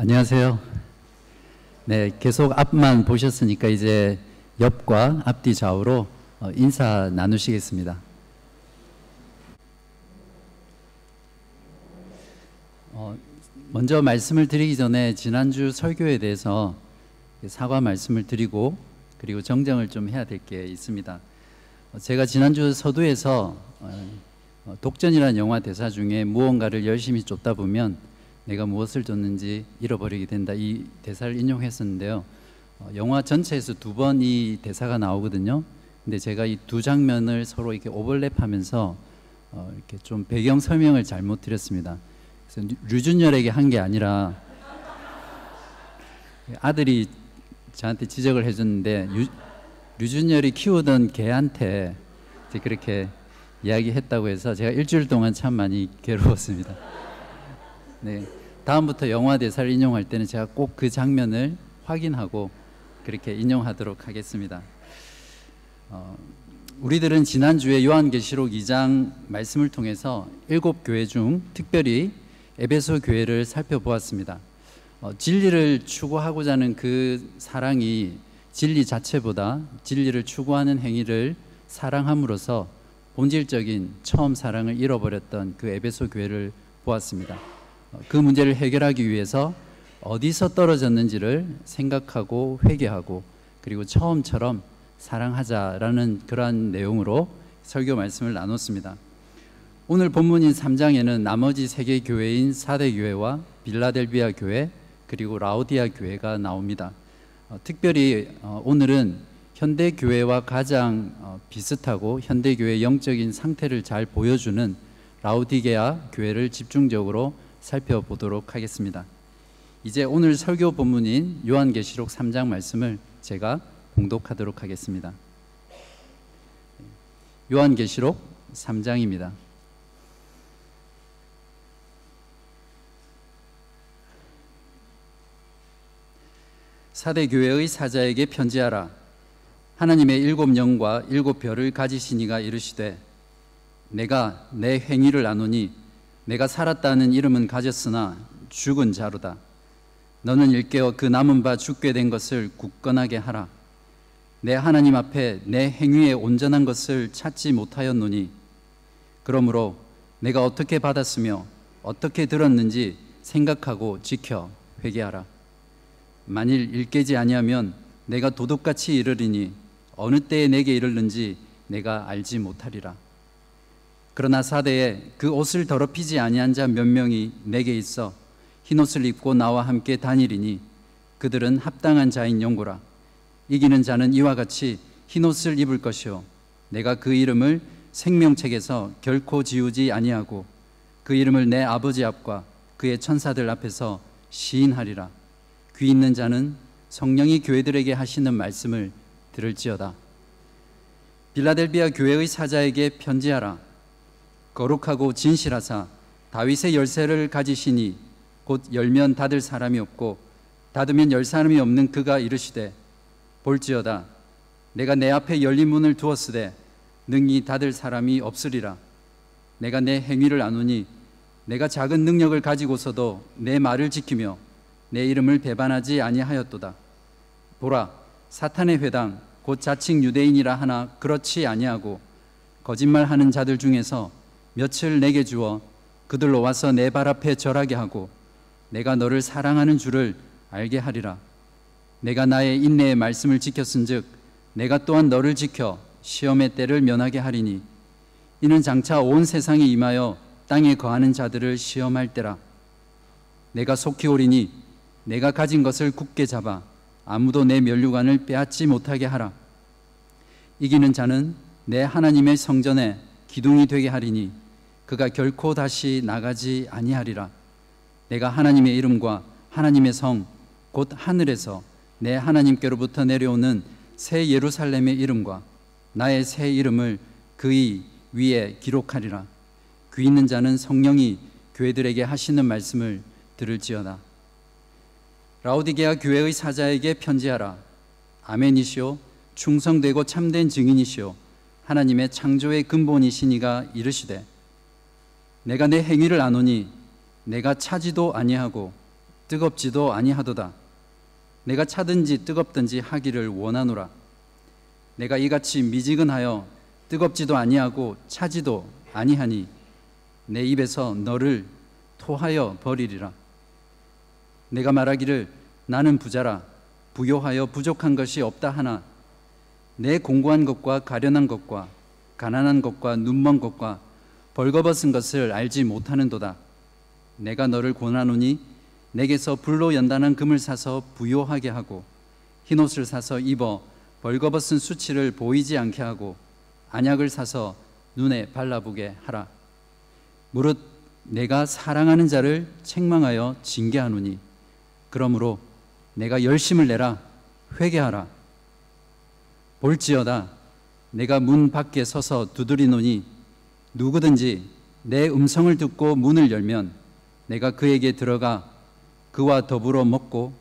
안녕하세요. 네, 계속 앞만 보셨으니까 이제 옆과 앞뒤 좌우로 어, 인사 나누시겠습니다. 어, 먼저 말씀을 드리기 전에 지난주 설교에 대해서 사과 말씀을 드리고 그리고 정정을 좀 해야 될 게 있습니다. 어, 제가 지난주 서두에서 어, 독전이라는 영화 대사 중에 무언가를 열심히 쫓다 보면 내가 무엇을 줬는지 잃어버리게 된다 이 대사를 인용했었는데요. 어, 영화 전체에서 두 번 이 대사가 나오거든요. 근데 제가 이 두 장면을 서로 이렇게 오버랩하면서 어, 이렇게 좀 배경 설명을 잘못 드렸습니다. 그래서 류준열에게 한 게 아니라 아들이 저한테 지적을 해줬는데 유, 류준열이 키우던 개한테 그렇게 이야기했다고 해서 제가 일주일 동안 참 많이 괴로웠습니다. 네. 다음부터 영화 대사를 인용할 때는 제가 꼭 그 장면을 확인하고 그렇게 인용하도록 하겠습니다. 어, 우리들은 지난주에 요한계시록 2장 말씀을 통해서 일곱 교회 중 특별히 에베소 교회를 살펴보았습니다. 어, 진리를 추구하고자 하는 그 사랑이 진리 자체보다 진리를 추구하는 행위를 사랑함으로써 본질적인 처음 사랑을 잃어버렸던 그 에베소 교회를 보았습니다. 그 문제를 해결하기 위해서 어디서 떨어졌는지를 생각하고 회개하고 그리고 처음처럼 사랑하자라는 그러한 내용으로 설교 말씀을 나눴습니다. 오늘 본문인 3장에는 나머지 세 개 교회인 사대 교회와 빌라델비아 교회 그리고 라우디아 교회가 나옵니다. 어, 특별히 어, 오늘은 현대 교회와 가장 어, 비슷하고 현대 교회의 영적인 상태를 잘 보여주는 라우디게아 교회를 집중적으로 살펴보도록 하겠습니다. 이제 오늘 설교 본문인 요한계시록 3장 말씀을 제가 봉독하도록 하겠습니다. 요한계시록 3장입니다. 사대 교회의 사자에게 편지하라. 하나님의 일곱 영과 일곱 별을 가지신 이가 이르시되 내가 내 행위를 아노니 내가 살았다는 이름은 가졌으나 죽은 자로다. 너는 일깨어 그 남은 바 죽게 된 것을 굳건하게 하라. 내 하나님 앞에 내 행위에 온전한 것을 찾지 못하였노니 그러므로 내가 어떻게 받았으며 어떻게 들었는지 생각하고 지켜 회개하라. 만일 일깨지 아니하면 내가 도둑같이 이르리니 어느 때에 내게 이르는지 내가 알지 못하리라. 그러나 사대에 그 옷을 더럽히지 아니한 자 몇 명이 내게 있어 흰옷을 입고 나와 함께 다니리니 그들은 합당한 자인 영고라. 이기는 자는 이와 같이 흰옷을 입을 것이요. 내가 그 이름을 생명책에서 결코 지우지 아니하고 그 이름을 내 아버지 앞과 그의 천사들 앞에서 시인하리라. 귀 있는 자는 성령이 교회들에게 하시는 말씀을 들을지어다. 빌라델비아 교회의 사자에게 편지하라 거룩하고 진실하사 다윗의 열쇠를 가지시니 곧 열면 닫을 사람이 없고 닫으면 열 사람이 없는 그가 이르시되 볼지어다 내가 내 앞에 열린 문을 두었으되 능히 닫을 사람이 없으리라. 내가 내 행위를 아노니 내가 작은 능력을 가지고서도 내 말을 지키며 내 이름을 배반하지 아니하였도다. 보라 사탄의 회당 곧 자칭 유대인이라 하나 그렇지 아니하고 거짓말하는 자들 중에서 며칠 내게 주어 그들로 와서 내 발 앞에 절하게 하고 내가 너를 사랑하는 줄을 알게 하리라. 내가 나의 인내의 말씀을 지켰은즉 내가 또한 너를 지켜 시험의 때를 면하게 하리니 이는 장차 온 세상에 임하여 땅에 거하는 자들을 시험할 때라. 내가 속히 오리니 내가 가진 것을 굳게 잡아 아무도 내 면류관을 빼앗지 못하게 하라. 이기는 자는 내 하나님의 성전에 기둥이 되게 하리니 그가 결코 다시 나가지 아니하리라. 내가 하나님의 이름과 하나님의 성, 곧 하늘에서 내 하나님께로부터 내려오는 새 예루살렘의 이름과 나의 새 이름을 그의 위에 기록하리라. 귀 있는 자는 성령이 교회들에게 하시는 말씀을 들을지어다. 라우디게아 교회의 사자에게 편지하라. 아멘이시오. 충성되고 참된 증인이시오. 하나님의 창조의 근본이시니가 이르시되 내가 내 행위를 아노니 내가 차지도 아니하고 뜨겁지도 아니하도다. 내가 차든지 뜨겁든지 하기를 원하노라. 내가 이같이 미지근하여 뜨겁지도 아니하고 차지도 아니하니 내 입에서 너를 토하여 버리리라. 내가 말하기를 나는 부자라 부요하여 부족한 것이 없다 하나 내 공고한 것과 가련한 것과 가난한 것과 눈먼 것과 벌거벗은 것을 알지 못하는도다. 내가 너를 권하노니 내게서 불로 연단한 금을 사서 부요하게 하고 흰 옷을 사서 입어 벌거벗은 수치를 보이지 않게 하고 안약을 사서 눈에 발라보게 하라. 무릇 내가 사랑하는 자를 책망하여 징계하노니 그러므로 내가 열심을 내라 회개하라. 볼지어다 내가 문 밖에 서서 두드리노니 누구든지 내 음성을 듣고 문을 열면 내가 그에게 들어가 그와 더불어 먹고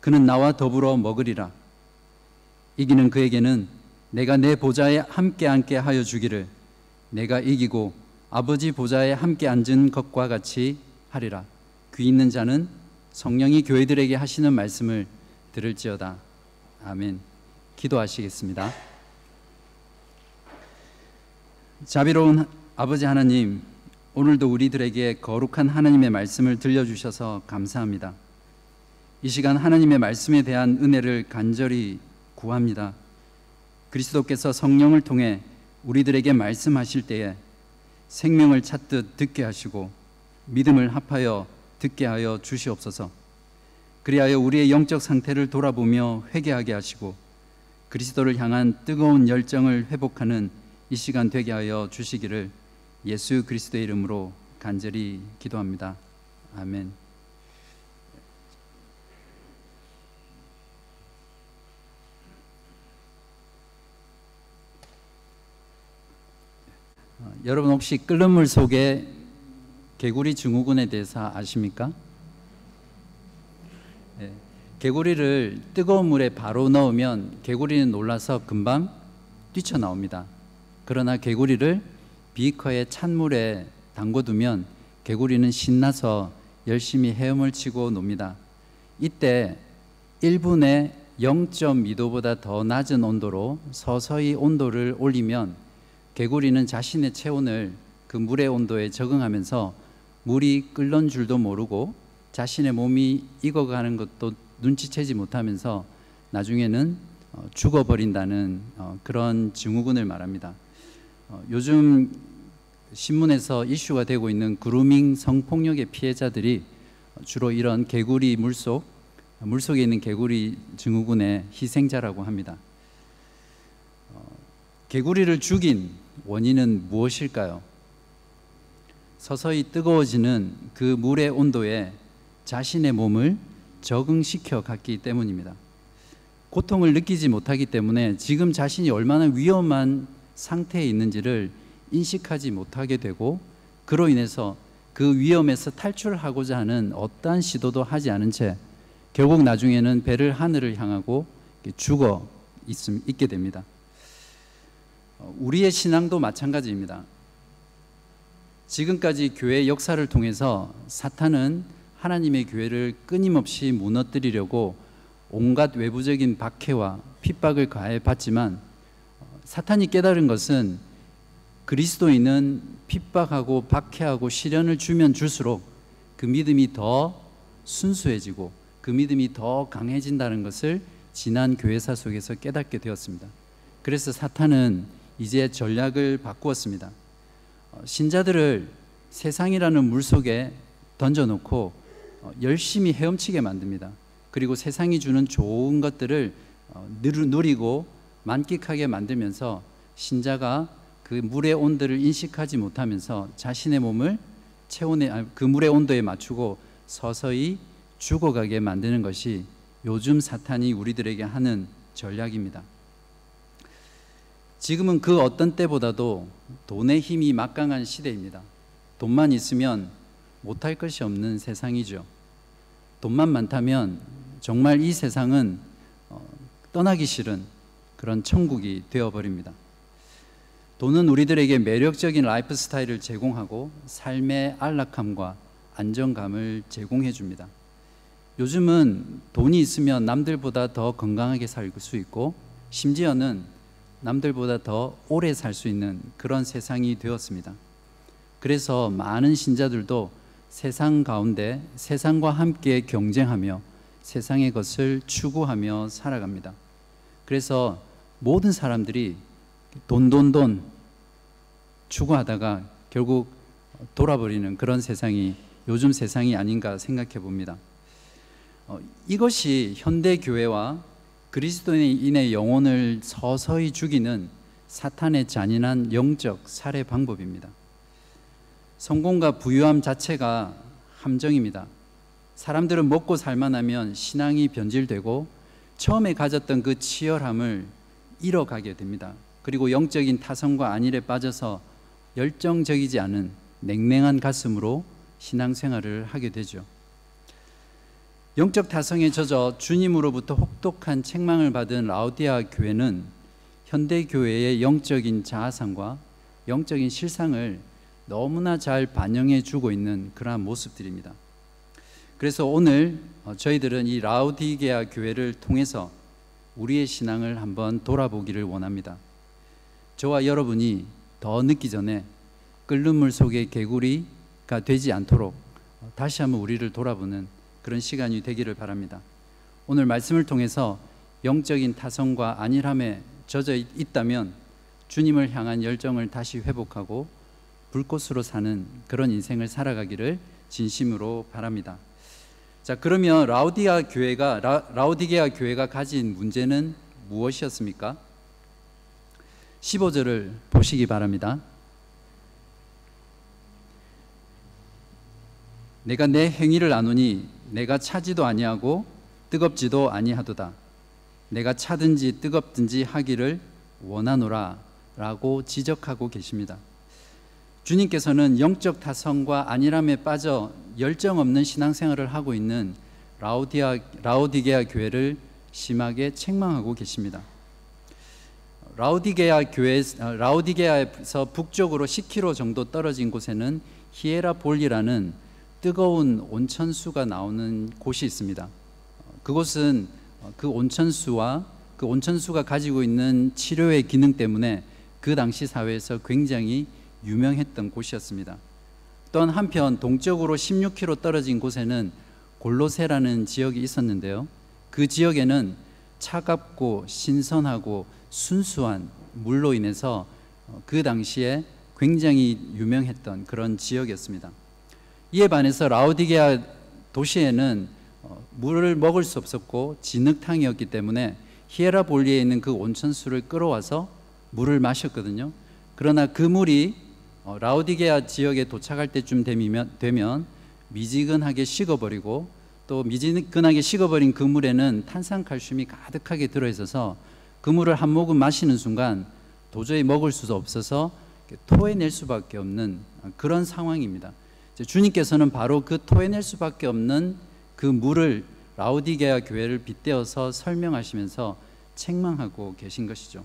그는 나와 더불어 먹으리라. 이기는 그에게는 내가 내 보좌에 함께 앉게 하여 주기를 내가 이기고 아버지 보좌에 함께 앉은 것과 같이 하리라. 귀 있는 자는 성령이 교회들에게 하시는 말씀을 들을지어다. 아멘. 기도하시겠습니다. 자비로운 아버지 하나님, 오늘도 우리들에게 거룩한 하나님의 말씀을 들려주셔서 감사합니다. 이 시간 하나님의 말씀에 대한 은혜를 간절히 구합니다. 그리스도께서 성령을 통해 우리들에게 말씀하실 때에 생명을 찾듯 듣게 하시고 믿음을 합하여 듣게 하여 주시옵소서. 그리하여 우리의 영적 상태를 돌아보며 회개하게 하시고 그리스도를 향한 뜨거운 열정을 회복하는 이 시간 되게 하여 주시기를 예수 그리스도의 이름으로 간절히 기도합니다. 아멘. 어, 여러분 혹시 끓는 물 속에 개구리 증후군에 대해서 아십니까? 네. 개구리를 뜨거운 물에 바로 넣으면 개구리는 놀라서 금방 뛰쳐나옵니다. 그러나 개구리를 비커에 찬물에 담궈두면 개구리는 신나서 열심히 헤엄을 치고 놉니다. 이때 1분에 0.2도보다 더 낮은 온도로 서서히 온도를 올리면 개구리는 자신의 체온을 그 물의 온도에 적응하면서 물이 끓는 줄도 모르고 자신의 몸이 익어가는 것도 눈치채지 못하면서 나중에는 어, 죽어버린다는 어, 그런 증후군을 말합니다. 어, 요즘 신문에서 이슈가 되고 있는 그루밍 성폭력의 피해자들이 주로 이런 개구리 물속 물속에 있는 개구리 증후군의 희생자라고 합니다. 개구리를 죽인 원인은 무엇일까요? 서서히 뜨거워지는 그 물의 온도에 자신의 몸을 적응시켜 갔기 때문입니다. 고통을 느끼지 못하기 때문에 지금 자신이 얼마나 위험한 상태에 있는지를 인식하지 못하게 되고 그로 인해서 그 위험에서 탈출하고자 하는 어떠한 시도도 하지 않은 채 결국 나중에는 배를 하늘을 향하고 죽어 있게 됩니다. 어, 우리의 신앙도 마찬가지입니다. 지금까지 교회 역사를 통해서 사탄은 하나님의 교회를 끊임없이 무너뜨리려고 온갖 외부적인 박해와 핍박을 가해 봤지만 사탄이 깨달은 것은 그리스도인은 핍박하고 박해하고 시련을 주면 줄수록 그 믿음이 더 순수해지고 그 믿음이 더 강해진다는 것을 지난 교회사 속에서 깨닫게 되었습니다. 그래서 사탄은 이제 전략을 바꾸었습니다. 어, 신자들을 세상이라는 물 속에 던져놓고 어, 열심히 헤엄치게 만듭니다. 그리고 세상이 주는 좋은 것들을 어, 누리고 만끽하게 만들면서 신자가 그 물의 온도를 인식하지 못하면서 자신의 몸을 체온에 그 물의 온도에 맞추고 서서히 죽어가게 만드는 것이 요즘 사탄이 우리들에게 하는 전략입니다. 지금은 그 어떤 때보다도 돈의 힘이 막강한 시대입니다. 돈만 있으면 못할 것이 없는 세상이죠. 돈만 많다면 정말 이 세상은 어, 떠나기 싫은 그런 천국이 되어버립니다. 돈은 우리들에게 매력적인 라이프 스타일을 제공하고 삶의 안락함과 안정감을 제공해 줍니다. 요즘은 돈이 있으면 남들보다 더 건강하게 살 수 있고 심지어는 남들보다 더 오래 살 수 있는 그런 세상이 되었습니다. 그래서 많은 신자들도 세상 가운데 세상과 함께 경쟁하며 세상의 것을 추구하며 살아갑니다. 그래서 모든 사람들이 돈, 돈, 돈 추구하다가 결국 돌아버리는 그런 세상이 요즘 세상이 아닌가 생각해 봅니다. 어, 이것이 현대 교회와 그리스도인의 영혼을 서서히 죽이는 사탄의 잔인한 영적 살해 방법입니다. 성공과 부유함 자체가 함정입니다. 사람들은 먹고 살만하면 신앙이 변질되고 처음에 가졌던 그 치열함을 잃어가게 됩니다. 그리고 영적인 타성과 안일에 빠져서 열정적이지 않은 냉랭한 가슴으로 신앙생활을 하게 되죠. 영적 타성에 젖어 주님으로부터 혹독한 책망을 받은 라우디아 교회는 현대 교회의 영적인 자아상과 영적인 실상을 너무나 잘 반영해 주고 있는 그러한 모습들입니다. 그래서 오늘 어, 저희들은 이 라우디게아 교회를 통해서 우리의 신앙을 한번 돌아보기를 원합니다. 저와 여러분이 더 늦기 전에 끓는 물 속의 개구리가 되지 않도록 다시 한번 우리를 돌아보는 그런 시간이 되기를 바랍니다. 오늘 말씀을 통해서 영적인 타성과 안일함에 젖어 있다면 주님을 향한 열정을 다시 회복하고 불꽃으로 사는 그런 인생을 살아가기를 진심으로 바랍니다. 자, 그러면 라우디아 교회가 라, 우디게아 교회가 가진 문제는 무엇이었습니까? 15절을 보시기 바랍니다. 내가 내 행위를 아노니 내가 차지도 아니하고 뜨겁지도 아니하도다. 내가 차든지 뜨겁든지 하기를 원하노라라고 지적하고 계십니다. 주님께서는 영적 타성과 안일함에 빠져 열정 없는 신앙생활을 하고 있는 라우디아 라우디게아 교회를 심하게 책망하고 계십니다. 라우디게아 교회 라우디게아에서 북쪽으로 10km 정도 떨어진 곳에는 히에라볼리라는 뜨거운 온천수가 나오는 곳이 있습니다. 그곳은 그 온천수와 그 온천수가 가지고 있는 치료의 기능 때문에 그 당시 사회에서 굉장히 유명했던 곳이었습니다. 또한 한편 동쪽으로 16km 떨어진 곳에는 골로세라는 지역이 있었는데요. 그 지역에는 차갑고 신선하고 순수한 물로 인해서 그 당시에 굉장히 유명했던 그런 지역이었습니다. 이에 반해서 라우디게아 도시에는 어, 물을 먹을 수 없었고 진흙탕이었기 때문에 히에라볼리에 있는 그 온천수를 끌어와서 물을 마셨거든요. 그러나 그 물이 어, 라우디게아 지역에 도착할 때쯤 되면, 되면 미지근하게 식어버리고 또 미지근하게 식어버린 그 물에는 탄산칼슘이 가득하게 들어있어서 그 물을 한 모금 마시는 순간 도저히 먹을 수도 없어서 토해낼 수밖에 없는 그런 상황입니다. 주님께서는 바로 그 토해낼 수밖에 없는 그 물을 라우디게아 교회를 빗대어서 설명하시면서 책망하고 계신 것이죠.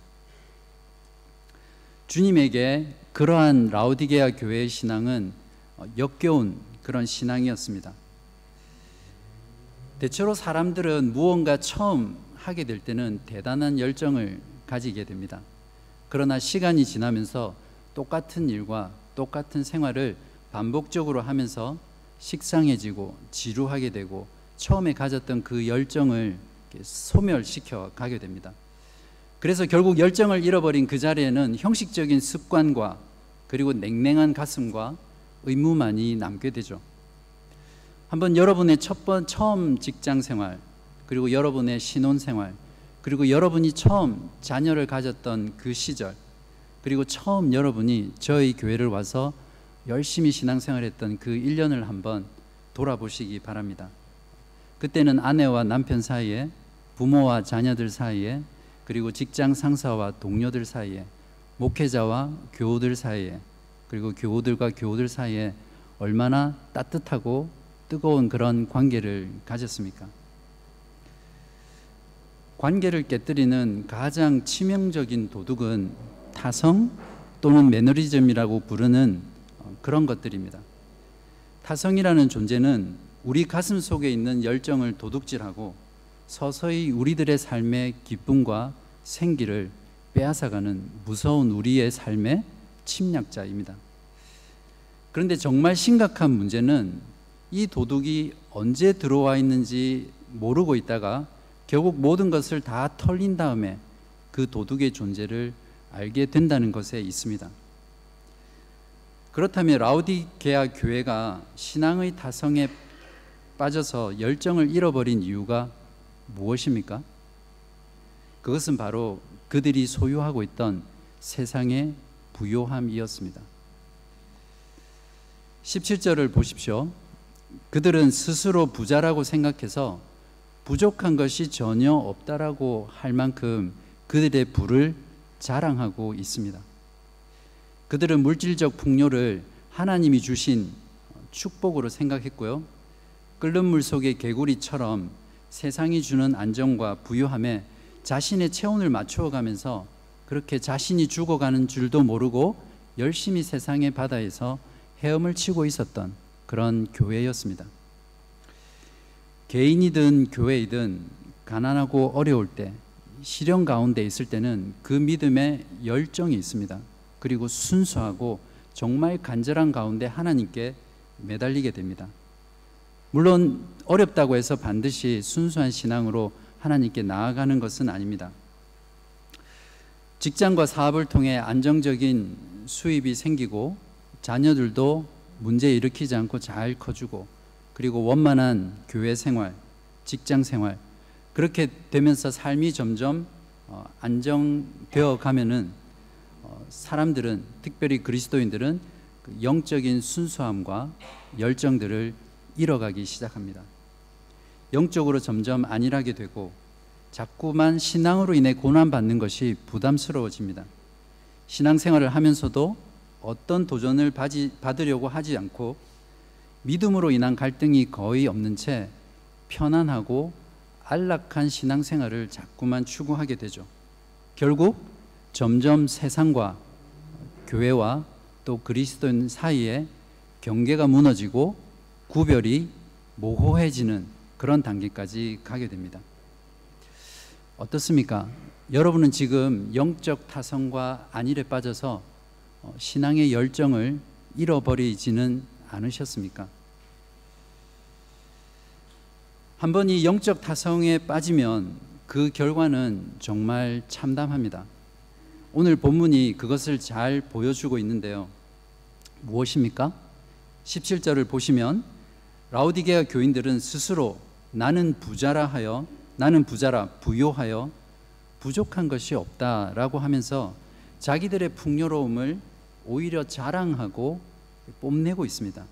주님에게 그러한 라우디게아 교회의 신앙은 역겨운 그런 신앙이었습니다. 대체로 사람들은 무언가 처음 하게 될 때는 대단한 열정을 가지게 됩니다. 그러나 시간이 지나면서 똑같은 일과 똑같은 생활을 반복적으로 하면서 식상해지고 지루하게 되고 처음에 가졌던 그 열정을 소멸시켜 가게 됩니다. 그래서 결국 열정을 잃어버린 그 자리에는 형식적인 습관과 그리고 냉랭한 가슴과 의무만이 남게 되죠. 한번 여러분의 첫 번 처음 직장 생활 그리고 여러분의 신혼 생활 그리고 여러분이 처음 자녀를 가졌던 그 시절 그리고 처음 여러분이 저희 교회를 와서 열심히 신앙생활했던 그 1년을 한번 돌아보시기 바랍니다. 그때는 아내와 남편 사이에 부모와 자녀들 사이에 그리고 직장 상사와 동료들 사이에 목회자와 교우들 사이에 그리고 교우들과 교우들 사이에 얼마나 따뜻하고 뜨거운 그런 관계를 가졌습니까? 관계를 깨뜨리는 가장 치명적인 도둑은 타성 또는 매너리즘이라고 부르는 그런 것들입니다. 타성이라는 존재는 우리 가슴 속에 있는 열정을 도둑질하고 서서히 우리들의 삶의 기쁨과 생기를 빼앗아가는 무서운 우리의 삶의 침략자입니다. 그런데 정말 심각한 문제는 이 도둑이 언제 들어와 있는지 모르고 있다가 결국 모든 것을 다 털린 다음에 그 도둑의 존재를 알게 된다는 것에 있습니다. 그렇다면 라우디게아 교회가 신앙의 타성에 빠져서 열정을 잃어버린 이유가 무엇입니까? 그것은 바로 그들이 소유하고 있던 세상의 부요함이었습니다. 17절을 보십시오. 그들은 스스로 부자라고 생각해서 부족한 것이 전혀 없다라고 할 만큼 그들의 부를 자랑하고 있습니다. 그들은 물질적 풍요를 하나님이 주신 축복으로 생각했고요. 끓는 물 속의 개구리처럼 세상이 주는 안정과 부유함에 자신의 체온을 맞추어 가면서 그렇게 자신이 죽어가는 줄도 모르고 열심히 세상의 바다에서 헤엄을 치고 있었던 그런 교회였습니다. 개인이든 교회이든 가난하고 어려울 때 시련 가운데 있을 때는 그 믿음에 열정이 있습니다. 그리고 순수하고 정말 간절한 가운데 하나님께 매달리게 됩니다. 물론 어렵다고 해서 반드시 순수한 신앙으로 하나님께 나아가는 것은 아닙니다. 직장과 사업을 통해 안정적인 수입이 생기고 자녀들도 문제 일으키지 않고 잘 커주고 그리고 원만한 교회 생활, 직장 생활 그렇게 되면서 삶이 점점 어, 안정되어 가면은 어, 사람들은 특별히 그리스도인들은 그 영적인 순수함과 열정들을 잃어가기 시작합니다. 영적으로 점점 안일하게 되고 자꾸만 신앙으로 인해 고난받는 것이 부담스러워집니다. 신앙생활을 하면서도 어떤 도전을 받으려고 하지 않고 믿음으로 인한 갈등이 거의 없는 채 편안하고 안락한 신앙생활을 자꾸만 추구하게 되죠. 결국 점점 세상과 교회와 또 그리스도인 사이에 경계가 무너지고 구별이 모호해지는 그런 단계까지 가게 됩니다. 어떻습니까? 여러분은 지금 영적 타성과 안일에 빠져서 어, 신앙의 열정을 잃어버리지는 않으셨습니까? 한번 이 영적 타성에 빠지면 그 결과는 정말 참담합니다. 오늘 본문이 그것을 잘 보여주고 있는데요. 무엇입니까? 17절을 보시면 라우디게아 교인들은 스스로 나는 부자라 하여 나는 부자라 부요하여 부족한 것이 없다라고 하면서 자기들의 풍요로움을 오히려 자랑하고 뽐내고 있습니다.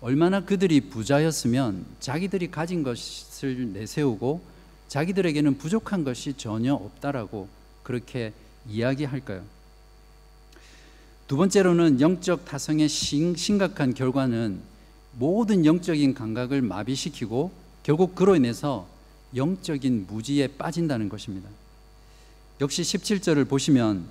얼마나 그들이 부자였으면 자기들이 가진 것을 내세우고 자기들에게는 부족한 것이 전혀 없다라고 그렇게 이야기할까요? 두 번째로는 영적 타성의 심각한 결과는 모든 영적인 감각을 마비시키고 결국 그로 인해서 영적인 무지에 빠진다는 것입니다. 역시 17절을 보시면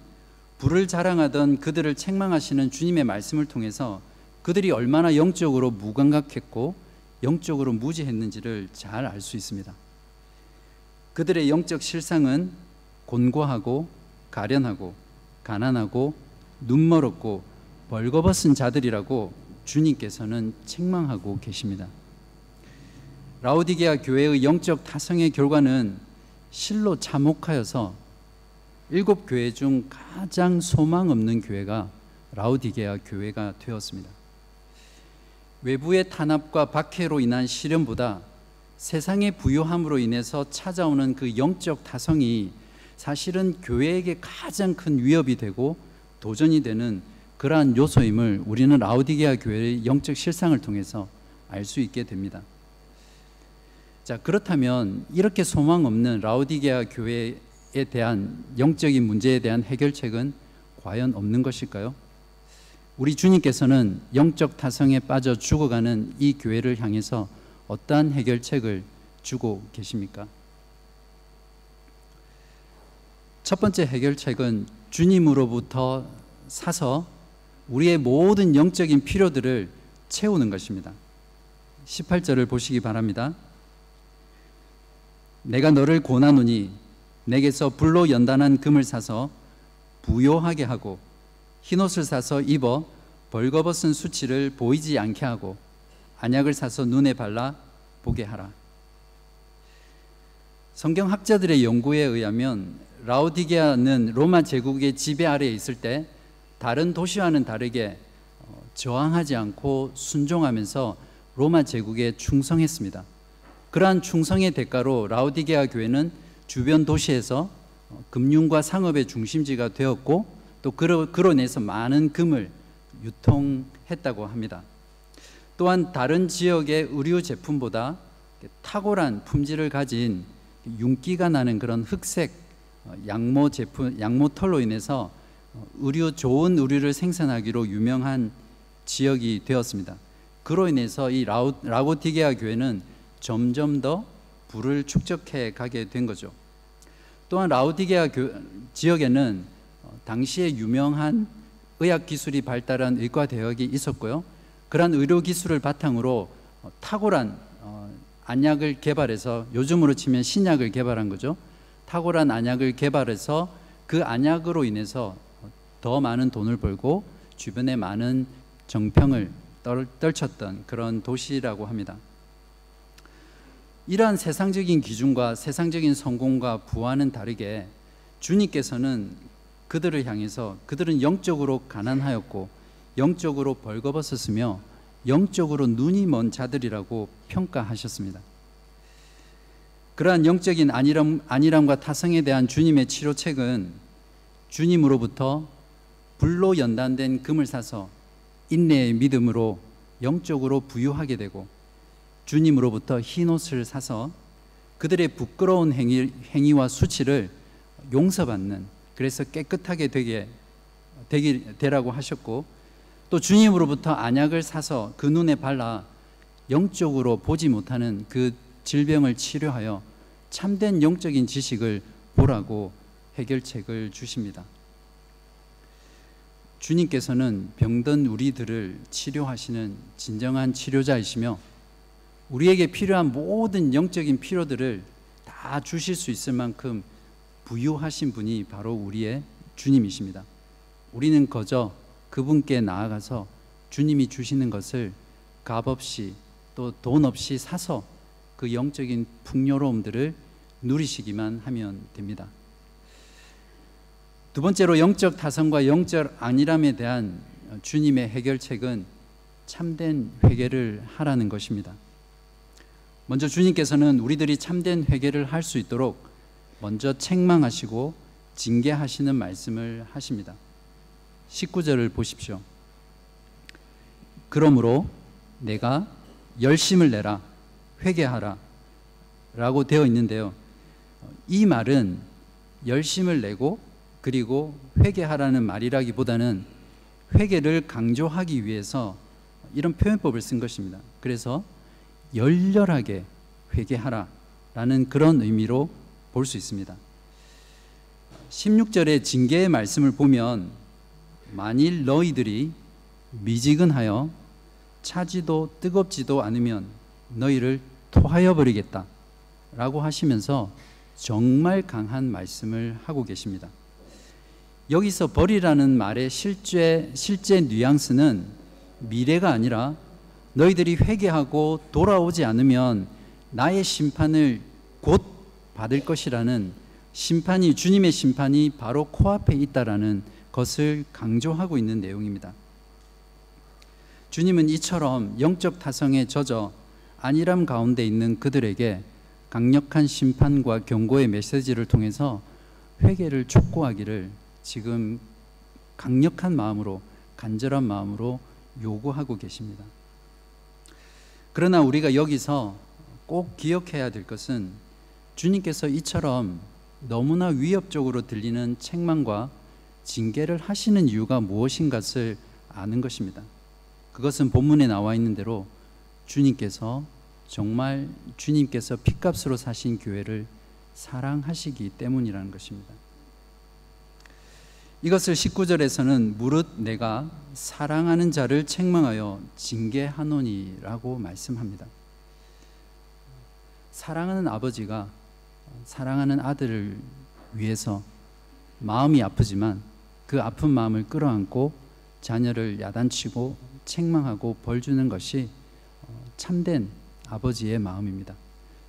불을 자랑하던 그들을 책망하시는 주님의 말씀을 통해서 그들이 얼마나 영적으로 무감각했고 영적으로 무지했는지를 잘 알 수 있습니다. 그들의 영적 실상은 곤고하고 가련하고 가난하고 눈멀었고 벌거벗은 자들이라고 주님께서는 책망하고 계십니다. 라우디게아 교회의 영적 타성의 결과는 실로 참혹하여서 일곱 교회 중 가장 소망 없는 교회가 라우디게아 교회가 되었습니다. 외부의 탄압과 박해로 인한 시련보다 세상의 부요함으로 인해서 찾아오는 그 영적 타성이 사실은 교회에게 가장 큰 위협이 되고 도전이 되는 그러한 요소임을 우리는 라우디게아 교회의 영적 실상을 통해서 알 수 있게 됩니다. 자, 그렇다면 이렇게 소망 없는 라우디게아 교회에 대한 영적인 문제에 대한 해결책은 과연 없는 것일까요? 우리 주님께서는 영적 타성에 빠져 죽어가는 이 교회를 향해서 어떠한 해결책을 주고 계십니까? 첫 번째 해결책은 주님으로부터 사서 우리의 모든 영적인 필요들을 채우는 것입니다. 18절을 보시기 바랍니다. 내가 너를 고나노니 내게서 불로 연단한 금을 사서 부요하게 하고 흰옷을 사서 입어 벌거벗은 수치를 보이지 않게 하고 안약을 사서 눈에 발라 보게 하라. 성경 학자들의 연구에 의하면 라오디게아는 로마 제국의 지배 아래에 있을 때 다른 도시와는 다르게 어, 저항하지 않고 순종하면서 로마 제국에 충성했습니다. 그러한 충성의 대가로 라오디게아 교회는 주변 도시에서 어, 금융과 상업의 중심지가 되었고 또 그로, 그로 인해서 많은 금을 유통했다고 합니다. 또한 다른 지역의 의류 제품보다 탁월한 품질을 가진 윤기가 나는 그런 흑색 어, 양모 제품, 양모 털로 인해서 어, 의류 좋은 의류를 생산하기로 유명한 지역이 되었습니다. 그로 인해서 이 라우, 라고티게아 교회는 점점 더 부를 축적해 가게 된 거죠. 또한 라우디게아 지역에는 어, 당시에 유명한 의학 기술이 발달한 의과 대학이 있었고요. 그러한 의료 기술을 바탕으로 탁월한 안약을 개발해서 요즘으로 치면 신약을 개발한 거죠. 탁월한 안약을 개발해서 그 안약으로 인해서 더 많은 돈을 벌고 주변에 많은 정평을 떨, 떨쳤던 그런 도시라고 합니다. 이러한 세상적인 기준과 세상적인 성공과 부와는 다르게 주님께서는 그들을 향해서 그들은 영적으로 가난하였고 영적으로 벌거벗었으며 영적으로 눈이 먼 자들이라고 평가하셨습니다. 그러한 영적인 안일함, 안일함과 타성에 대한 주님의 치료책은 주님으로부터 불로 연단된 금을 사서 인내의 믿음으로 영적으로 부유하게 되고 주님으로부터 흰 옷을 사서 그들의 부끄러운 행위, 행위와 수치를 용서받는 그래서 깨끗하게 되게 되기 되라고 하셨고 또 주님으로부터 안약을 사서 그 눈에 발라 영적으로 보지 못하는 그 질병을 치료하여 참된 영적인 지식을 보라고 해결책을 주십니다. 주님께서는 병든 우리들을 치료하시는 진정한 치료자이시며 우리에게 필요한 모든 영적인 필요들을 다 주실 수 있을 만큼 부유하신 분이 바로 우리의 주님이십니다. 우리는 거저 그분께 나아가서 주님이 주시는 것을 값없이 또 돈 없이 사서 그 영적인 풍요로움들을 누리시기만 하면 됩니다. 두 번째로 영적 타성과 영적 안일함에 대한 주님의 해결책은 참된 회개를 하라는 것입니다. 먼저 주님께서는 우리들이 참된 회개를 할 수 있도록 먼저 책망하시고 징계하시는 말씀을 하십니다. 19절을 보십시오. 그러므로 내가 열심을 내라 회개하라 라고 되어 있는데요. 이 말은 열심을 내고 그리고 회개하라는 말이라기보다는 회개를 강조하기 위해서 이런 표현법을 쓴 것입니다. 그래서 열렬하게 회개하라 라는 그런 의미로 볼 수 있습니다. 16절의 징계의 말씀을 보면 만일 너희들이 미지근하여 차지도 뜨겁지도 않으면 너희를 토하여 버리겠다. 라고 하시면서 정말 강한 말씀을 하고 계십니다. 여기서 버리라는 말의 실제, 실제 뉘앙스는 미래가 아니라 너희들이 회개하고 돌아오지 않으면 나의 심판을 곧 받을 것이라는 심판이, 주님의 심판이 바로 코앞에 있다라는 것을 강조하고 있는 내용입니다. 주님은 이처럼 영적 타성에 젖어 안일함 가운데 있는 그들에게 강력한 심판과 경고의 메시지를 통해서 회개를 촉구하기를 지금 강력한 마음으로 간절한 마음으로 요구하고 계십니다. 그러나 우리가 여기서 꼭 기억해야 될 것은 주님께서 이처럼 너무나 위협적으로 들리는 책망과 징계를 하시는 이유가 무엇인가를 아는 것입니다. 그것은 본문에 나와 있는 대로 주님께서 정말 주님께서 핏값으로 사신 교회를 사랑하시기 때문이라는 것입니다. 이것을 19절에서는 무릇 내가 사랑하는 자를 책망하여 징계하노니라고 말씀합니다. 사랑하는 아버지가 사랑하는 아들을 위해서 마음이 아프지만 그 아픈 마음을 끌어안고 자녀를 야단치고 책망하고 벌 주는 것이 참된 아버지의 마음입니다.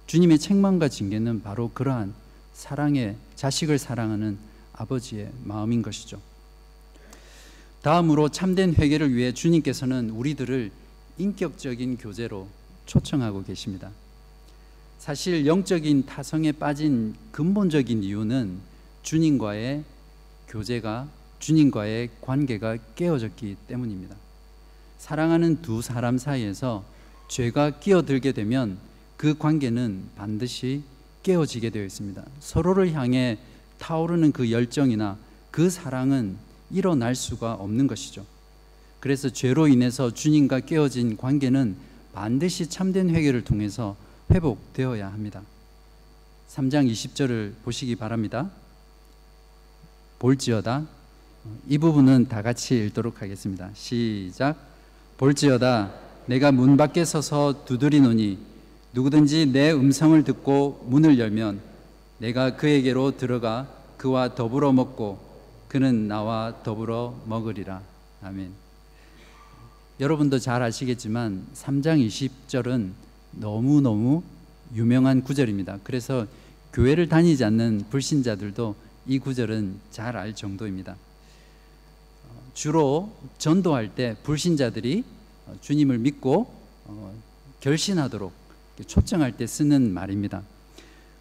주님의 책망과 징계는 바로 그러한 사랑의 자식을 사랑하는 아버지의 마음인 것이죠. 다음으로 참된 회개를 위해 주님께서는 우리들을 인격적인 교제로 초청하고 계십니다. 사실 영적인 타성에 빠진 근본적인 이유는 주님과의 교제가 주님과의 관계가 깨어졌기 때문입니다. 사랑하는 두 사람 사이에서 죄가 끼어들게 되면 그 관계는 반드시 깨어지게 되어 있습니다. 서로를 향해 타오르는 그 열정이나 그 사랑은 일어날 수가 없는 것이죠. 그래서 죄로 인해서 주님과 깨어진 관계는 반드시 참된 회개를 통해서 회복되어야 합니다. 3장 20절을 보시기 바랍니다. 볼지어다 이 부분은 다 같이 읽도록 하겠습니다. 시작. 볼지어다 내가 문 밖에 서서 두드리노니 누구든지 내 음성을 듣고 문을 열면 내가 그에게로 들어가 그와 더불어 먹고 그는 나와 더불어 먹으리라. 아멘. 여러분도 잘 아시겠지만 3장 20절은 너무너무 유명한 구절입니다. 그래서 교회를 다니지 않는 불신자들도 이 구절은 잘 알 정도입니다. 주로 전도할 때 불신자들이 주님을 믿고 어, 결신하도록 초청할 때 쓰는 말입니다.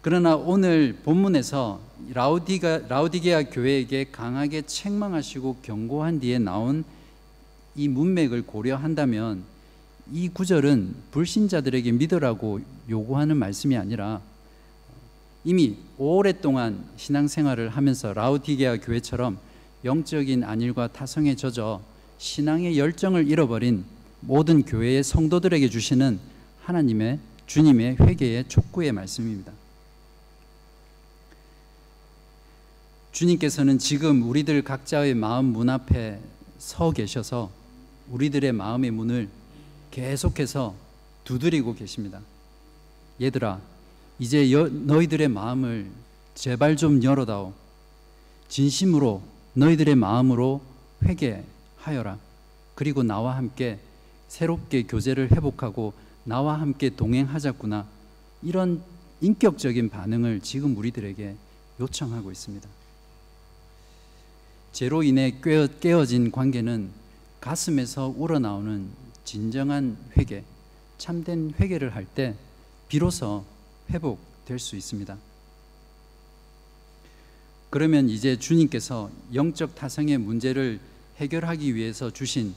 그러나 오늘 본문에서 라우디가, 라우디게아 교회에게 강하게 책망하시고 경고한 뒤에 나온 이 문맥을 고려한다면 이 구절은 불신자들에게 믿으라고 요구하는 말씀이 아니라 이미 오랫동안 신앙생활을 하면서 라우디게아 교회처럼 영적인 안일과 타성에 젖어 신앙의 열정을 잃어버린 모든 교회의 성도들에게 주시는 하나님의 주님의 회개의 촉구의 말씀입니다. 주님께서는 지금 우리들 각자의 마음 문 앞에 서 계셔서 우리들의 마음의 문을 계속해서 두드리고 계십니다. 얘들아, 이제 너희들의 마음을 제발 좀 열어다오. 진심으로 너희들의 마음으로 회개하여라. 그리고 나와 함께 새롭게 교제를 회복하고 나와 함께 동행하자꾸나. 이런 인격적인 반응을 지금 우리들에게 요청하고 있습니다. 죄로 인해 깨어 진 관계는 가슴에서 우러나오는 진정한 회개, 참된 회개를 할 때 비로소 회복될 수 있습니다. 그러면 이제 주님께서 영적 타성의 문제를 해결하기 위해서 주신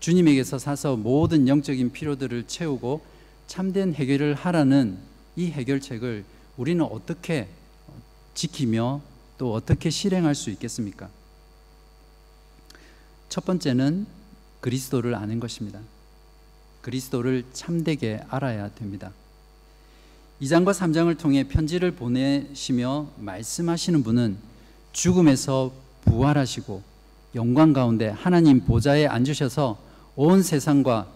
주님에게서 사서 모든 영적인 필요들을 채우고 참된 해결을 하라는 이 해결책을 우리는 어떻게 지키며 또 어떻게 실행할 수 있겠습니까? 첫 번째는 그리스도를 아는 것입니다. 그리스도를 참되게 알아야 됩니다. 2장과 3장을 통해 편지를 보내시며 말씀하시는 분은 죽음에서 부활하시고 영광 가운데 하나님 보좌에 앉으셔서 온 세상과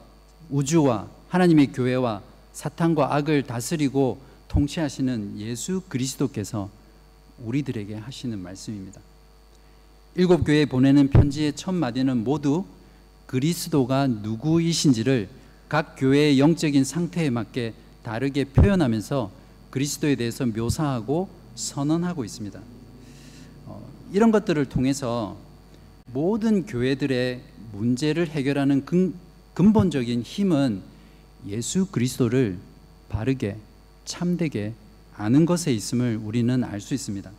우주와 하나님의 교회와 사탄과 악을 다스리고 통치하시는 예수 그리스도께서 우리들에게 하시는 말씀입니다. 일곱 교회에 보내는 편지의 첫 마디는 모두 그리스도가 누구이신지를 각 교회의 영적인 상태에 맞게 다르게 표현하면서 그리스도에 대해서 묘사하고 선언하고 있습니다. 이런 것들을 통해서 모든 교회들의 문제를 해결하는 근, 근본적인 힘은 예수 그리스도를 바르게 참되게 아는 것에 있음을 우리는 알 수 있습니다.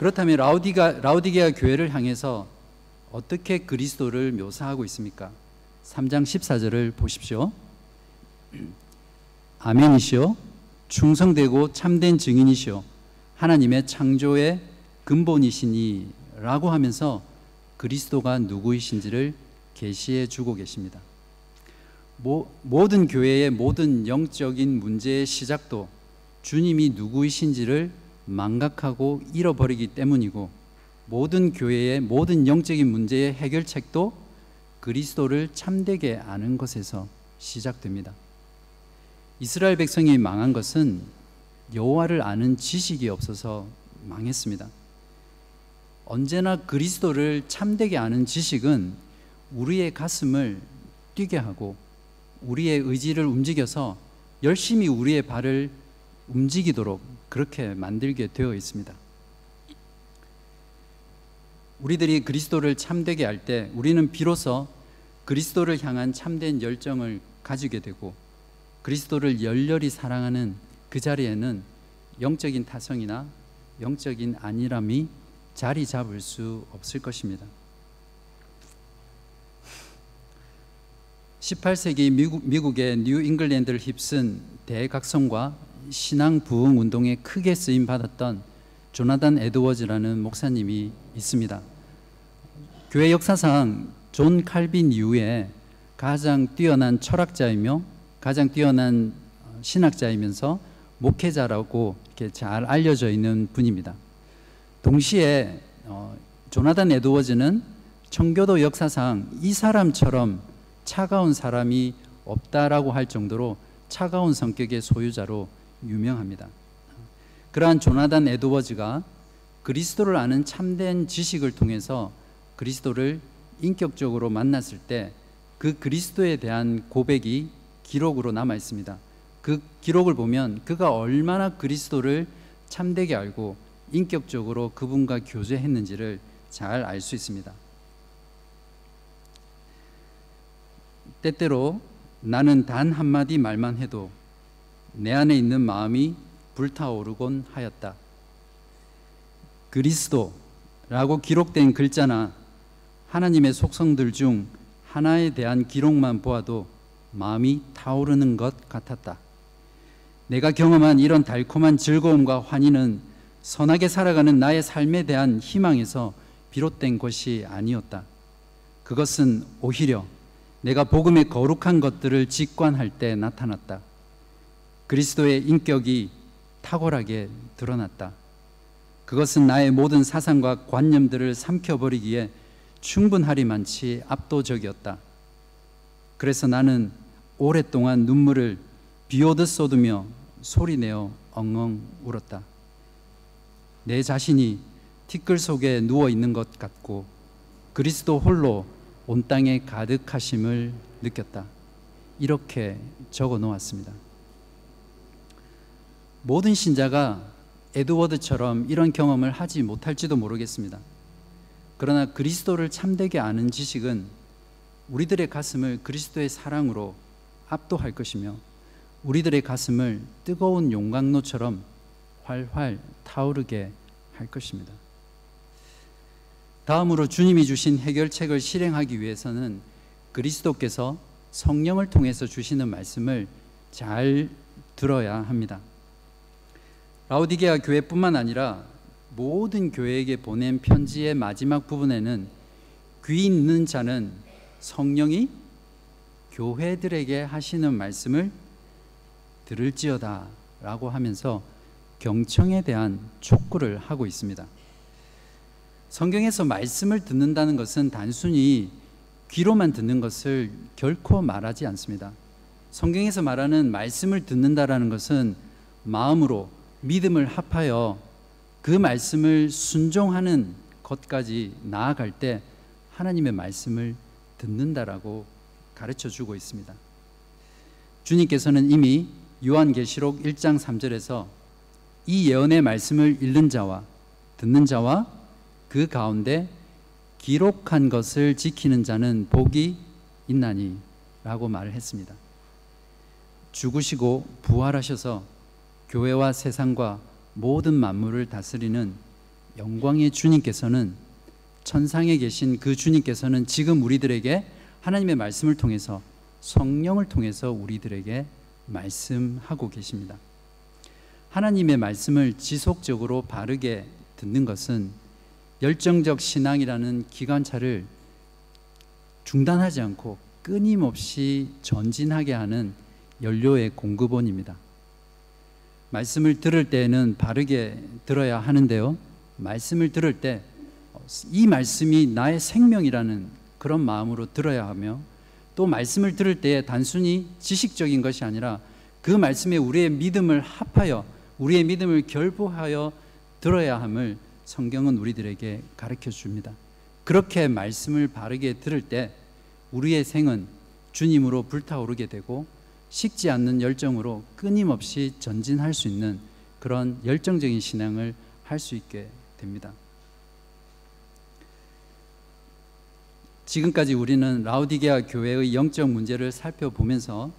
그렇다면 라우디가 라우디게아 교회를 향해서 어떻게 그리스도를 묘사하고 있습니까? 3장 14절을 보십시오. 아멘이시오 충성되고 참된 증인이시오 하나님의 창조의 근본이시니라고 하면서 그리스도가 누구이신지를 계시해 주고 계십니다. 모, 모든 교회의 모든 영적인 문제의 시작도 주님이 누구이신지를 망각하고 잃어버리기 때문이고 모든 교회의 모든 영적인 문제의 해결책도 그리스도를 참되게 아는 것에서 시작됩니다. 이스라엘 백성이 망한 것은 여호와를 아는 지식이 없어서 망했습니다. 언제나 그리스도를 참되게 아는 지식은 우리의 가슴을 뛰게 하고 우리의 의지를 움직여서 열심히 우리의 발을 움직이도록 그렇게 만들게 되어 있습니다. 우리들이 그리스도를 참되게 할 때 우리는 비로소 그리스도를 향한 참된 열정을 가지게 되고 그리스도를 열렬히 사랑하는 그 자리에는 영적인 타성이나 영적인 안일함이 자리 잡을 수 없을 것입니다. 18세기 미국, 미국의 뉴 잉글랜드를 휩쓴 대각성과 신앙 부흥 운동에 크게 쓰임 받았던 조나단 에드워즈라는 목사님이 있습니다. 교회 역사상 존 칼빈 이후에 가장 뛰어난 철학자이며 가장 뛰어난 신학자이면서 목회자라고 이렇게 잘 알려져 있는 분입니다. 동시에 어, 조나단 에드워즈는 청교도 역사상 이 사람처럼 차가운 사람이 없다라고 할 정도로 차가운 성격의 소유자로 유명합니다. 그러한 조나단 에드워즈가 그리스도를 아는 참된 지식을 통해서 그리스도를 인격적으로 만났을 때 그 그리스도에 대한 고백이 기록으로 남아 있습니다. 그 기록을 보면 그가 얼마나 그리스도를 참되게 알고 인격적으로 그분과 교제했는지를 잘 알 수 있습니다. 때때로 나는 단 한마디 말만 해도 내 안에 있는 마음이 불타오르곤 하였다. 그리스도라고 기록된 글자나 하나님의 속성들 중 하나에 대한 기록만 보아도 마음이 타오르는 것 같았다. 내가 경험한 이런 달콤한 즐거움과 환희는 선하게 살아가는 나의 삶에 대한 희망에서 비롯된 것이 아니었다. 그것은 오히려 내가 복음의 거룩한 것들을 직관할 때 나타났다. 그리스도의 인격이 탁월하게 드러났다. 그것은 나의 모든 사상과 관념들을 삼켜버리기에 충분하리만치 압도적이었다. 그래서 나는 오랫동안 눈물을 비 오듯 쏟으며 소리내어 엉엉 울었다. 내 자신이 티끌 속에 누워 있는 것 같고 그리스도 홀로 온 땅에 가득하심을 느꼈다. 이렇게 적어 놓았습니다. 모든 신자가 에드워드처럼 이런 경험을 하지 못할지도 모르겠습니다. 그러나 그리스도를 참되게 아는 지식은 우리들의 가슴을 그리스도의 사랑으로 압도할 것이며 우리들의 가슴을 뜨거운 용광로처럼 활활 타오르게 할 것입니다. 다음으로 주님이 주신 해결책을 실행하기 위해서는 그리스도께서 성령을 통해서 주시는 말씀을 잘 들어야 합니다. 라우디게아 교회뿐만 아니라 모든 교회에게 보낸 편지의 마지막 부분에는 귀 있는 자는 성령이 교회들에게 하시는 말씀을 들을지어다 라고 하면서 경청에 대한 촉구를 하고 있습니다. 성경에서 말씀을 듣는다는 것은 단순히 귀로만 듣는 것을 결코 말하지 않습니다. 성경에서 말하는 말씀을 듣는다라는 것은 마음으로 믿음을 합하여 그 말씀을 순종하는 것까지 나아갈 때 하나님의 말씀을 듣는다라고 가르쳐 주고 있습니다. 주님께서는 이미 요한계시록 1장 3절에서 이 예언의 말씀을 읽는 자와 듣는 자와 그 가운데 기록한 것을 지키는 자는 복이 있나니 라고 말을 했습니다. 죽으시고 부활하셔서 교회와 세상과 모든 만물을 다스리는 영광의 주님께서는 천상에 계신 그 주님께서는 지금 우리들에게 하나님의 말씀을 통해서 성령을 통해서 우리들에게 말씀하고 계십니다. 하나님의 말씀을 지속적으로 바르게 듣는 것은 열정적 신앙이라는 기관차를 중단하지 않고 끊임없이 전진하게 하는 연료의 공급원입니다. 말씀을 들을 때는 바르게 들어야 하는데요. 말씀을 들을 때 이 말씀이 나의 생명이라는 그런 마음으로 들어야 하며 또 말씀을 들을 때 단순히 지식적인 것이 아니라 그 말씀에 우리의 믿음을 합하여 우리의 믿음을 결부하여 들어야 함을 성경은 우리들에게 가르쳐 줍니다. 그렇게 말씀을 바르게 들을 때 우리의 생은 주님으로 불타오르게 되고 식지 않는 열정으로 끊임없이 전진할 수 있는 그런 열정적인 신앙을 할 수 있게 됩니다. 지금까지 우리는 라우디게아 교회의 영적 문제를 살펴보면서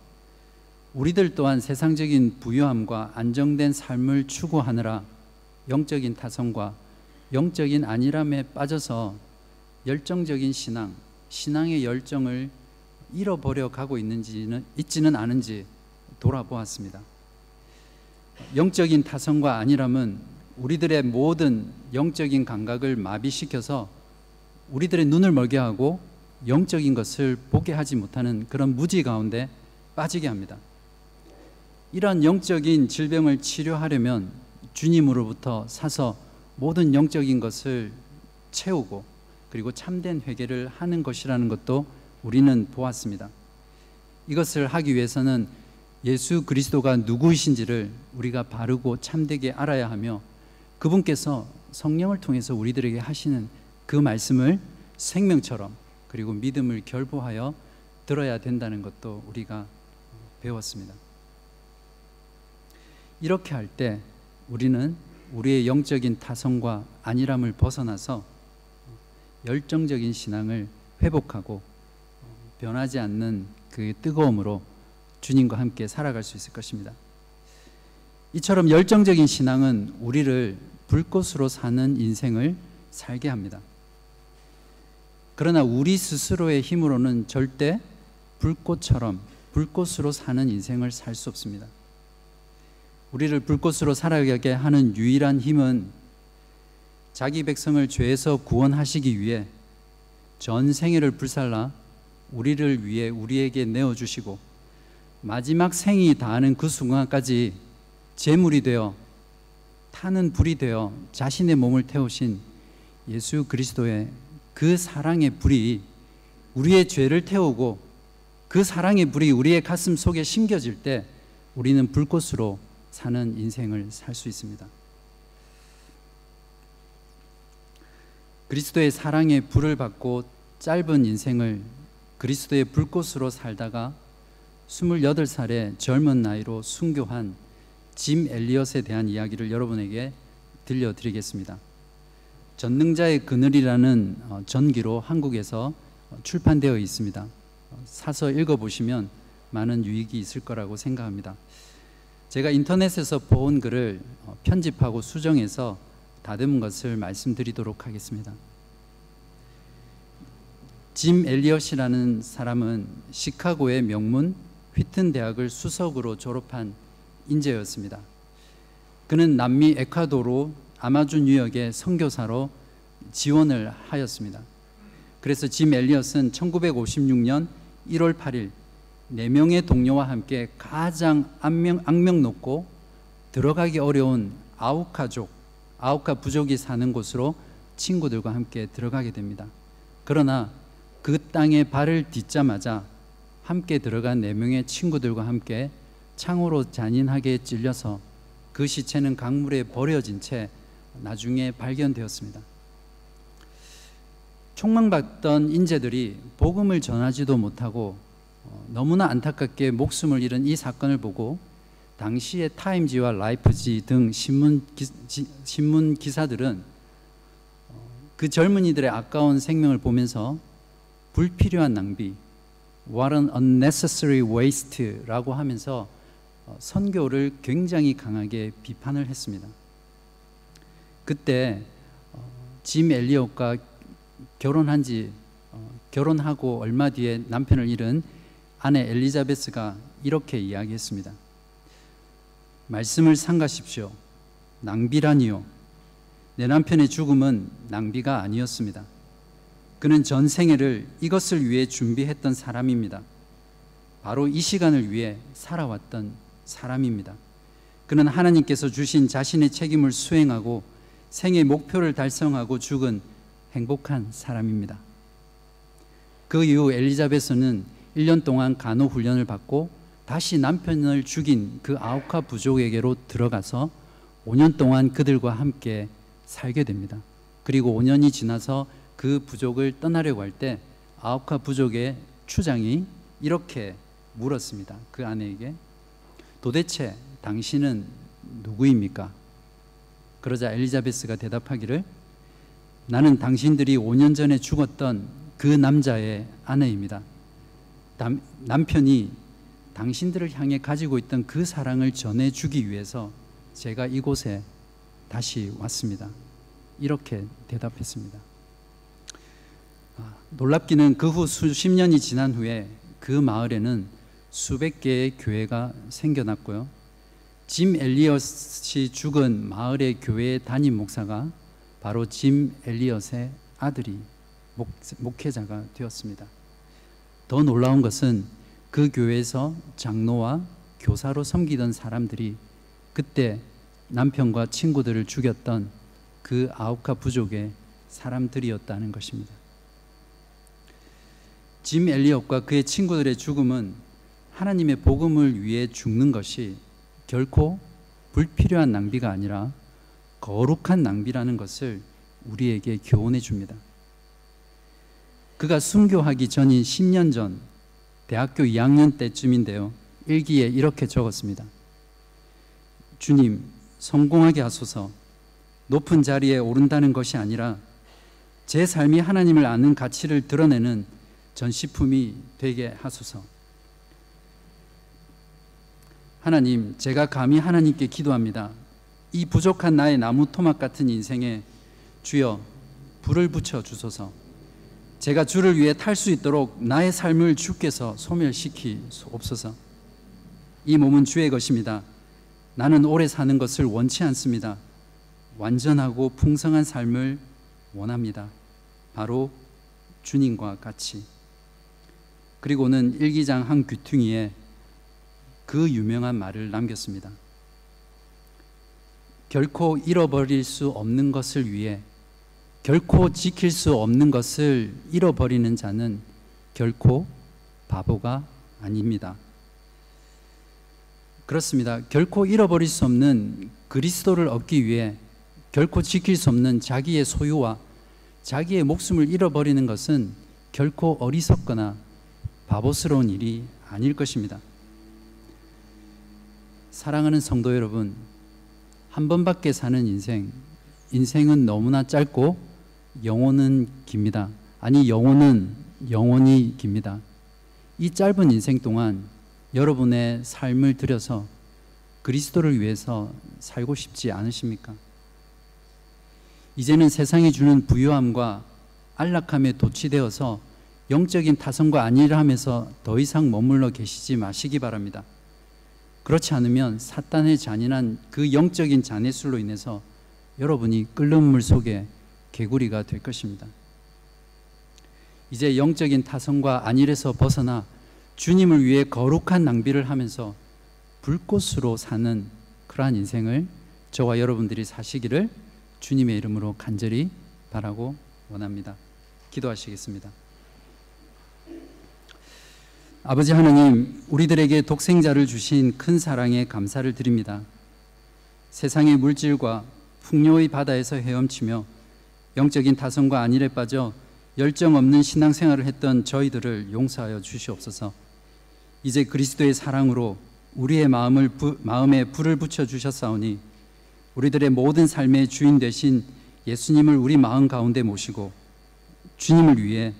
우리들 또한 세상적인 부유함과 안정된 삶을 추구하느라 영적인 타성과 영적인 안일함에 빠져서 열정적인 신앙, 신앙의 열정을 잃어버려 가고 있는지는 있지는 않은지 돌아보았습니다. 영적인 타성과 안일함은 우리들의 모든 영적인 감각을 마비시켜서 우리들의 눈을 멀게 하고 영적인 것을 보게 하지 못하는 그런 무지 가운데 빠지게 합니다. 이런 영적인 질병을 치료하려면 주님으로부터 사서 모든 영적인 것을 채우고 그리고 참된 회개를 하는 것이라는 것도 우리는 보았습니다. 이것을 하기 위해서는 예수 그리스도가 누구이신지를 우리가 바르고 참되게 알아야 하며 그분께서 성령을 통해서 우리들에게 하시는 그 말씀을 생명처럼 그리고 믿음을 결부하여 들어야 된다는 것도 우리가 배웠습니다. 이렇게 할 때 우리는 우리의 영적인 타성과 안일함을 벗어나서 열정적인 신앙을 회복하고 변하지 않는 그 뜨거움으로 주님과 함께 살아갈 수 있을 것입니다. 이처럼 열정적인 신앙은 우리를 불꽃으로 사는 인생을 살게 합니다. 그러나 우리 스스로의 힘으로는 절대 불꽃처럼 불꽃으로 사는 인생을 살 수 없습니다. 우리를 불꽃으로 살아가게 하는 유일한 힘은 자기 백성을 죄에서 구원하시기 위해 전 생애를 불살라 우리를 위해 우리에게 내어 주시고 마지막 생이 다하는 그 순간까지 제물이 되어 타는 불이 되어 자신의 몸을 태우신 예수 그리스도의 그 사랑의 불이 우리의 죄를 태우고 그 사랑의 불이 우리의 가슴 속에 심겨질 때 우리는 불꽃으로 사는 인생을 살 수 있습니다. 그리스도의 사랑의 불을 받고 짧은 인생을 그리스도의 불꽃으로 살다가 28살의 젊은 나이로 순교한 짐 엘리엇에 대한 이야기를 여러분에게 들려드리겠습니다. 전능자의 그늘이라는 어, 전기로 한국에서 출판되어 있습니다. 사서 읽어보시면 많은 유익이 있을 거라고 생각합니다. 제가 인터넷에서 본 글을 어, 편집하고 수정해서 다듬은 것을 말씀드리도록 하겠습니다. 짐 엘리엇이라는 사람은 시카고의 명문 휘튼 대학을 수석으로 졸업한 인재였습니다. 그는 남미 에콰도르 아마존 유역의 선교사로 지원을 하였습니다. 그래서 짐 엘리엇은 1956년 1월 8일 네 명의 동료와 함께 가장 악명, 악명 높고 들어가기 어려운 아우카족, 아우카 부족이 사는 곳으로 친구들과 함께 들어가게 됩니다. 그러나 그 땅에 발을 딛자마자 함께 들어간 네 명의 친구들과 함께 창으로 잔인하게 찔려서 그 시체는 강물에 버려진 채 나중에 발견되었습니다. 총망받던 인재들이 복음을 전하지도 못하고 어, 너무나 안타깝게 목숨을 잃은 이 사건을 보고 당시의 타임지와 라이프지 등 신문, 기, 지, 신문 기사들은 어, 그 젊은이들의 아까운 생명을 보면서 불필요한 낭비, what an unnecessary waste라고 하면서 어, 선교를 굉장히 강하게 비판을 했습니다. 그때 짐 엘리엇과 결혼한 지 결혼하고 얼마 뒤에 남편을 잃은 아내 엘리자베스가 이렇게 이야기했습니다. 말씀을 삼가십시오. 낭비라니요. 내 남편의 죽음은 낭비가 아니었습니다. 그는 전 생애를 이것을 위해 준비했던 사람입니다. 바로 이 시간을 위해 살아왔던 사람입니다. 그는 하나님께서 주신 자신의 책임을 수행하고 생의 목표를 달성하고 죽은 행복한 사람입니다. 그 이후 엘리자베스는 1년 동안 간호 훈련을 받고 다시 남편을 죽인 그 아우카 부족에게로 들어가서 5년 동안 그들과 함께 살게 됩니다. 그리고 5년이 지나서 그 부족을 떠나려고 할 때 아우카 부족의 추장이 이렇게 물었습니다. 그 아내에게 도대체 당신은 누구입니까? 그러자 엘리자베스가 대답하기를 나는 당신들이 5년 전에 죽었던 그 남자의 아내입니다. 남, 남편이 당신들을 향해 가지고 있던 그 사랑을 전해주기 위해서 제가 이곳에 다시 왔습니다. 이렇게 대답했습니다. 아, 놀랍기는 그 후 수십 년이 지난 후에 그 마을에는 수백 개의 교회가 생겨났고요. 짐 엘리엇이 죽은 마을의 교회 담임 목사가 바로 짐 엘리엇의 아들이 목, 목회자가 되었습니다. 더 놀라운 것은 그 교회에서 장로와 교사로 섬기던 사람들이 그때 남편과 친구들을 죽였던 그 아우카 부족의 사람들이었다는 것입니다. 짐 엘리엇과 그의 친구들의 죽음은 하나님의 복음을 위해 죽는 것이 결코 불필요한 낭비가 아니라 거룩한 낭비라는 것을 우리에게 교훈해 줍니다. 그가 순교하기 전인 10년 전 대학교 2학년 때쯤인데요. 일기에 이렇게 적었습니다. 주님, 성공하게 하소서. 높은 자리에 오른다는 것이 아니라 제 삶이 하나님을 아는 가치를 드러내는 전시품이 되게 하소서. 하나님, 제가 감히 하나님께 기도합니다. 이 부족한 나의 나무 토막 같은 인생에 주여 불을 붙여 주소서. 제가 주를 위해 탈 수 있도록 나의 삶을 주께서 소멸시키옵소서. 이 몸은 주의 것입니다. 나는 오래 사는 것을 원치 않습니다. 완전하고 풍성한 삶을 원합니다. 바로 주님과 같이. 그리고는 일기장 한 귀퉁이에 그 유명한 말을 남겼습니다. 결코 잃어버릴 수 없는 것을 위해 결코 지킬 수 없는 것을 잃어버리는 자는 결코 바보가 아닙니다. 그렇습니다. 결코 잃어버릴 수 없는 그리스도를 얻기 위해 결코 지킬 수 없는 자기의 소유와 자기의 목숨을 잃어버리는 것은 결코 어리석거나 바보스러운 일이 아닐 것입니다. 사랑하는 성도 여러분, 한 번밖에 사는 인생, 인생은 너무나 짧고 영혼은 깁니다. 아니, 영혼은 영원히 깁니다. 이 짧은 인생 동안 여러분의 삶을 들여서 그리스도를 위해서 살고 싶지 않으십니까? 이제는 세상이 주는 부유함과 안락함에 도취되어서 영적인 타성과 안일함에서 더 이상 머물러 계시지 마시기 바랍니다. 그렇지 않으면 사탄의 잔인한 그 영적인 잔해술로 인해서 여러분이 끓는 물 속에 개구리가 될 것입니다. 이제 영적인 타성과 안일에서 벗어나 주님을 위해 거룩한 낭비를 하면서 불꽃으로 사는 그러한 인생을 저와 여러분들이 사시기를 주님의 이름으로 간절히 바라고 원합니다. 기도하시겠습니다. 아버지 하나님, 우리들에게 독생자를 주신 큰 사랑에 감사를 드립니다. 세상의 물질과 풍요의 바다에서 헤엄치며 영적인 타성과 안일에 빠져 열정 없는 신앙생활을 했던 저희들을 용서하여 주시옵소서. 이제 그리스도의 사랑으로 우리의 마음을 부, 마음에 불을 붙여 주셨사오니 우리들의 모든 삶의 주인 되신 예수님을 우리 마음 가운데 모시고 주님을 위해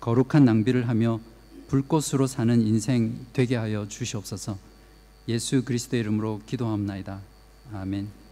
거룩한 낭비를 하며 불꽃으로 사는 인생 되게 하여 주시옵소서. 예수 그리스도의 이름으로 기도합나이다. 아멘.